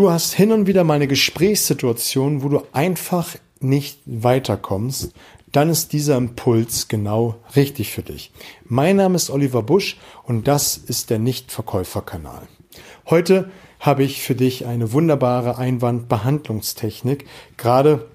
Du hast hin und wieder mal eine Gesprächssituation, wo du einfach nicht weiterkommst, dann ist dieser Impuls genau richtig für dich. Mein Name ist Oliver Busch und das ist der Nichtverkäuferkanal. Heute habe ich für dich eine wunderbare Einwandbehandlungstechnik, gerade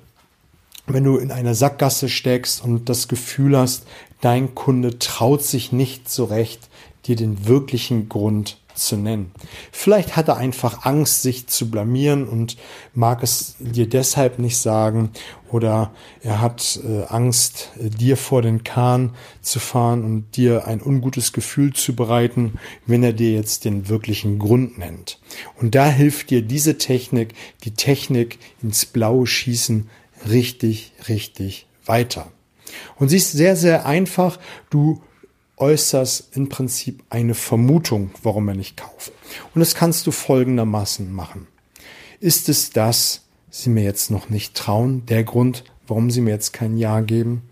wenn du in einer Sackgasse steckst und das Gefühl hast, dein Kunde traut sich nicht so recht, dir den wirklichen Grund zu nennen. Vielleicht hat er einfach Angst, sich zu blamieren und mag es dir deshalb nicht sagen oder er hat äh, Angst, äh, dir vor den Kahn zu fahren und dir ein ungutes Gefühl zu bereiten, wenn er dir jetzt den wirklichen Grund nennt. Und da hilft dir diese Technik, die Technik ins Blaue schießen, richtig, richtig weiter. Und sie ist sehr, sehr einfach. Du äußerst im Prinzip eine Vermutung, warum er nicht kauft. Und das kannst du folgendermaßen machen. Ist es das, Sie mir jetzt noch nicht trauen, der Grund, warum Sie mir jetzt kein Ja geben?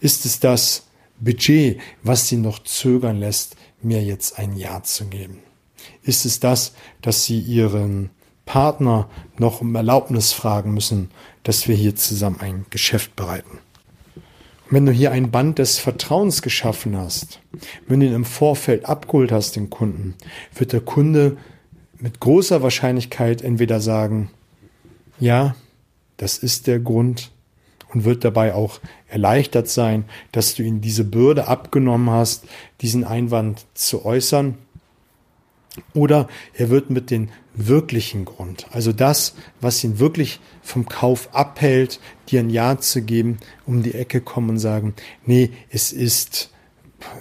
Ist es das Budget, was Sie noch zögern lässt, mir jetzt ein Ja zu geben? Ist es das, dass Sie Ihren Partner noch um Erlaubnis fragen müssen, dass wir hier zusammen ein Geschäft bereiten? Wenn du hier ein Band des Vertrauens geschaffen hast, wenn du ihn im Vorfeld abgeholt hast, den Kunden, wird der Kunde mit großer Wahrscheinlichkeit entweder sagen, ja, das ist der Grund und wird dabei auch erleichtert sein, dass du ihm diese Bürde abgenommen hast, diesen Einwand zu äußern. Oder er wird mit dem wirklichen Grund, also das, was ihn wirklich vom Kauf abhält, dir ein Ja zu geben, um die Ecke kommen und sagen, nee, es ist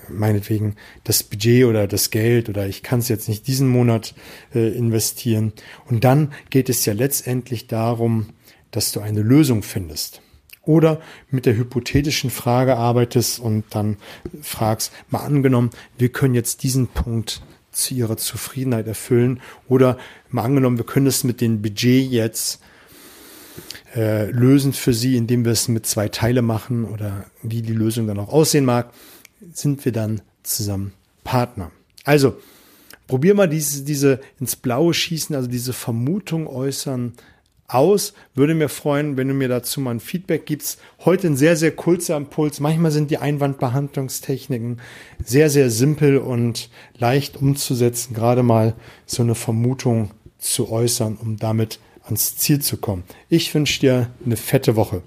meinetwegen das Budget oder das Geld oder ich kann es jetzt nicht diesen Monat äh, investieren. Und dann geht es ja letztendlich darum, dass du eine Lösung findest. Oder mit der hypothetischen Frage arbeitest und dann fragst, mal angenommen, wir können jetzt diesen Punkt zu ihrer Zufriedenheit erfüllen. Oder mal angenommen, wir können es mit dem Budget jetzt äh, lösen für sie, indem wir es mit zwei Teile machen oder wie die Lösung dann auch aussehen mag, sind wir dann zusammen Partner. Also, probier mal diese, diese ins Blaue schießen, also diese Vermutung äußern, aus. Würde mir freuen, wenn du mir dazu mal ein Feedback gibst. Heute ein sehr, sehr kurzer Impuls. Manchmal sind die Einwandbehandlungstechniken sehr, sehr simpel und leicht umzusetzen, gerade mal so eine Vermutung zu äußern, um damit ans Ziel zu kommen. Ich wünsche dir eine fette Woche.